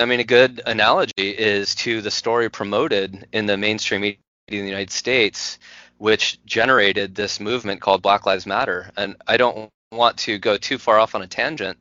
I mean, a good analogy is to the story promoted in the mainstream media in the United States, which generated this movement called Black Lives Matter. And I don't want to go too far off on a tangent,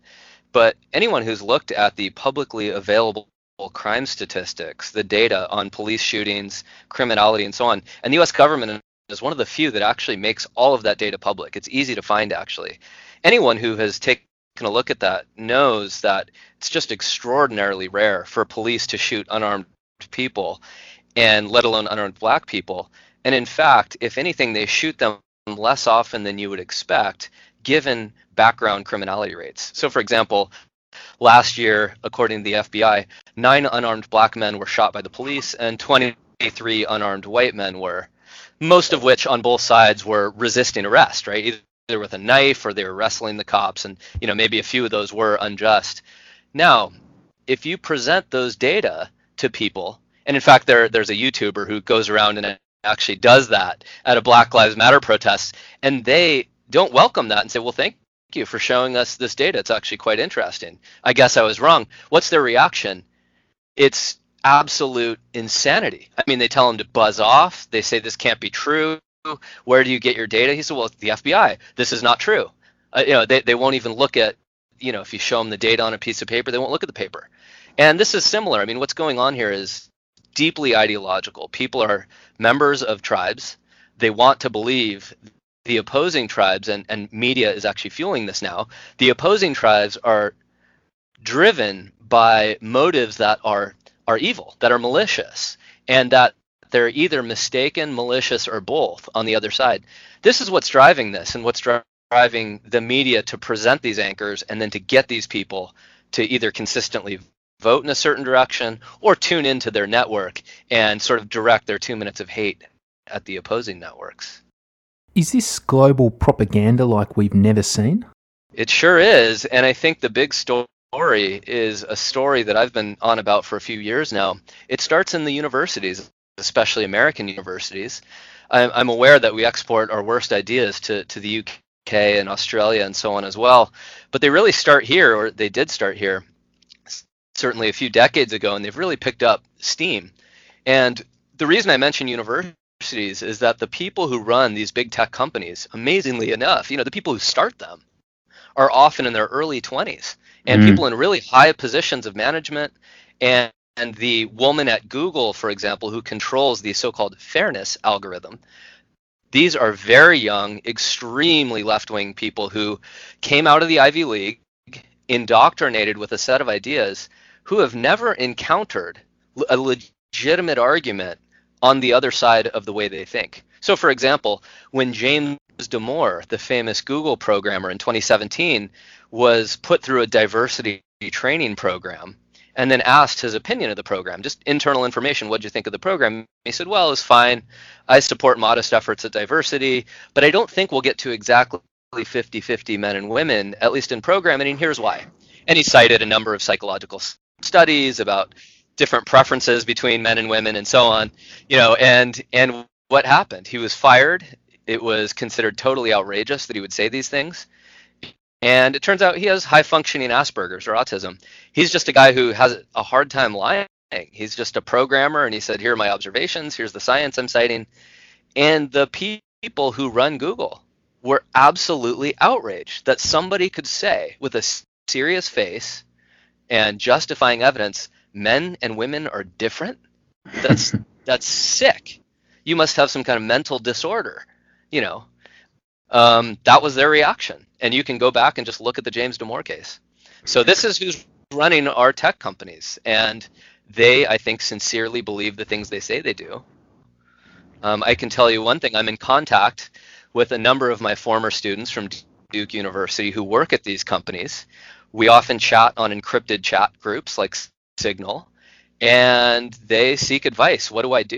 but anyone who's looked at the publicly available crime statistics, the data on police shootings, criminality, and so on, and the US government is one of the few that actually makes all of that data public. It's easy to find, actually. Anyone who has taken a look at that knows that it's just extraordinarily rare for police to shoot unarmed people, and let alone unarmed black people. And in fact, if anything, they shoot them less often than you would expect, given background criminality rates. So, for example, last year, according to the FBI, nine unarmed black men were shot by the police, and 23 unarmed white men were most of which on both sides were resisting arrest, right? Either with a knife or they were wrestling the cops, and you know maybe a few of those were unjust. Now, if you present those data to people, and in fact, there there's a YouTuber who goes around and actually does that at a Black Lives Matter protest, and they don't welcome that and say, well, thank you for showing us this data. It's actually quite interesting. I guess I was wrong. What's their reaction? It's absolute insanity. I mean, they tell them to buzz off. They say this can't be true. Where do you get your data? He said, well, it's the FBI. This is not true. Uh, you know, they, they won't even look at, you know, if you show them the data on a piece of paper, they won't look at the paper. And this is similar. I mean, what's going on here is deeply ideological. People are members of tribes. They want to believe the opposing tribes, and, and media is actually fueling this now. The opposing tribes are driven by motives that are are evil, that are malicious, and that they're either mistaken, malicious, or both on the other side. This is what's driving this and what's driving the media to present these anchors and then to get these people to either consistently vote in a certain direction or tune into their network and sort of direct their two minutes of hate at the opposing networks. Is this global propaganda like we've never seen? It sure is. And I think the big story story is a story that I've been on about for a few years now. It starts in the universities, especially American universities. I'm, I'm aware that we export our worst ideas to, to the UK and Australia and so on as well, but they really start here, or they did start here, certainly a few decades ago, and they've really picked up steam. And the reason I mention universities is that the people who run these big tech companies, amazingly enough, you know, the people who start them are often in their early 20s and mm. people in really high positions of management and and the woman at Google, for example, who controls the so-called fairness algorithm, these are very young, extremely left-wing people who came out of the Ivy League, indoctrinated with a set of ideas, who have never encountered a legitimate argument on the other side of the way they think. So, for example, when James Damore, the famous Google programmer in 2017, was put through a diversity training program and then asked his opinion of the program, just internal information. What do you think of the program? He said, Well, it's fine. I support modest efforts at diversity, but I don't think we'll get to exactly 50 50 men and women, at least in programming, and here's why. And he cited a number of psychological studies about different preferences between men and women and so on you know and and what happened he was fired it was considered totally outrageous that he would say these things and it turns out he has high functioning Asperger's or autism. He's just a guy who has a hard time lying. He's just a programmer, and he said, Here are my observations, here's the science I'm citing. And the people who run Google were absolutely outraged that somebody could say with a serious face and justifying evidence men and women are different. That's that's sick. You must have some kind of mental disorder, you know. Um, that was their reaction and you can go back and just look at the James Damore case. So this is who's running our tech companies, and they, I think, sincerely believe the things they say they do. Um, I can tell you one thing: I'm in contact with a number of my former students from Duke University who work at these companies. We often chat on encrypted chat groups like Signal, and they seek advice. What do I do?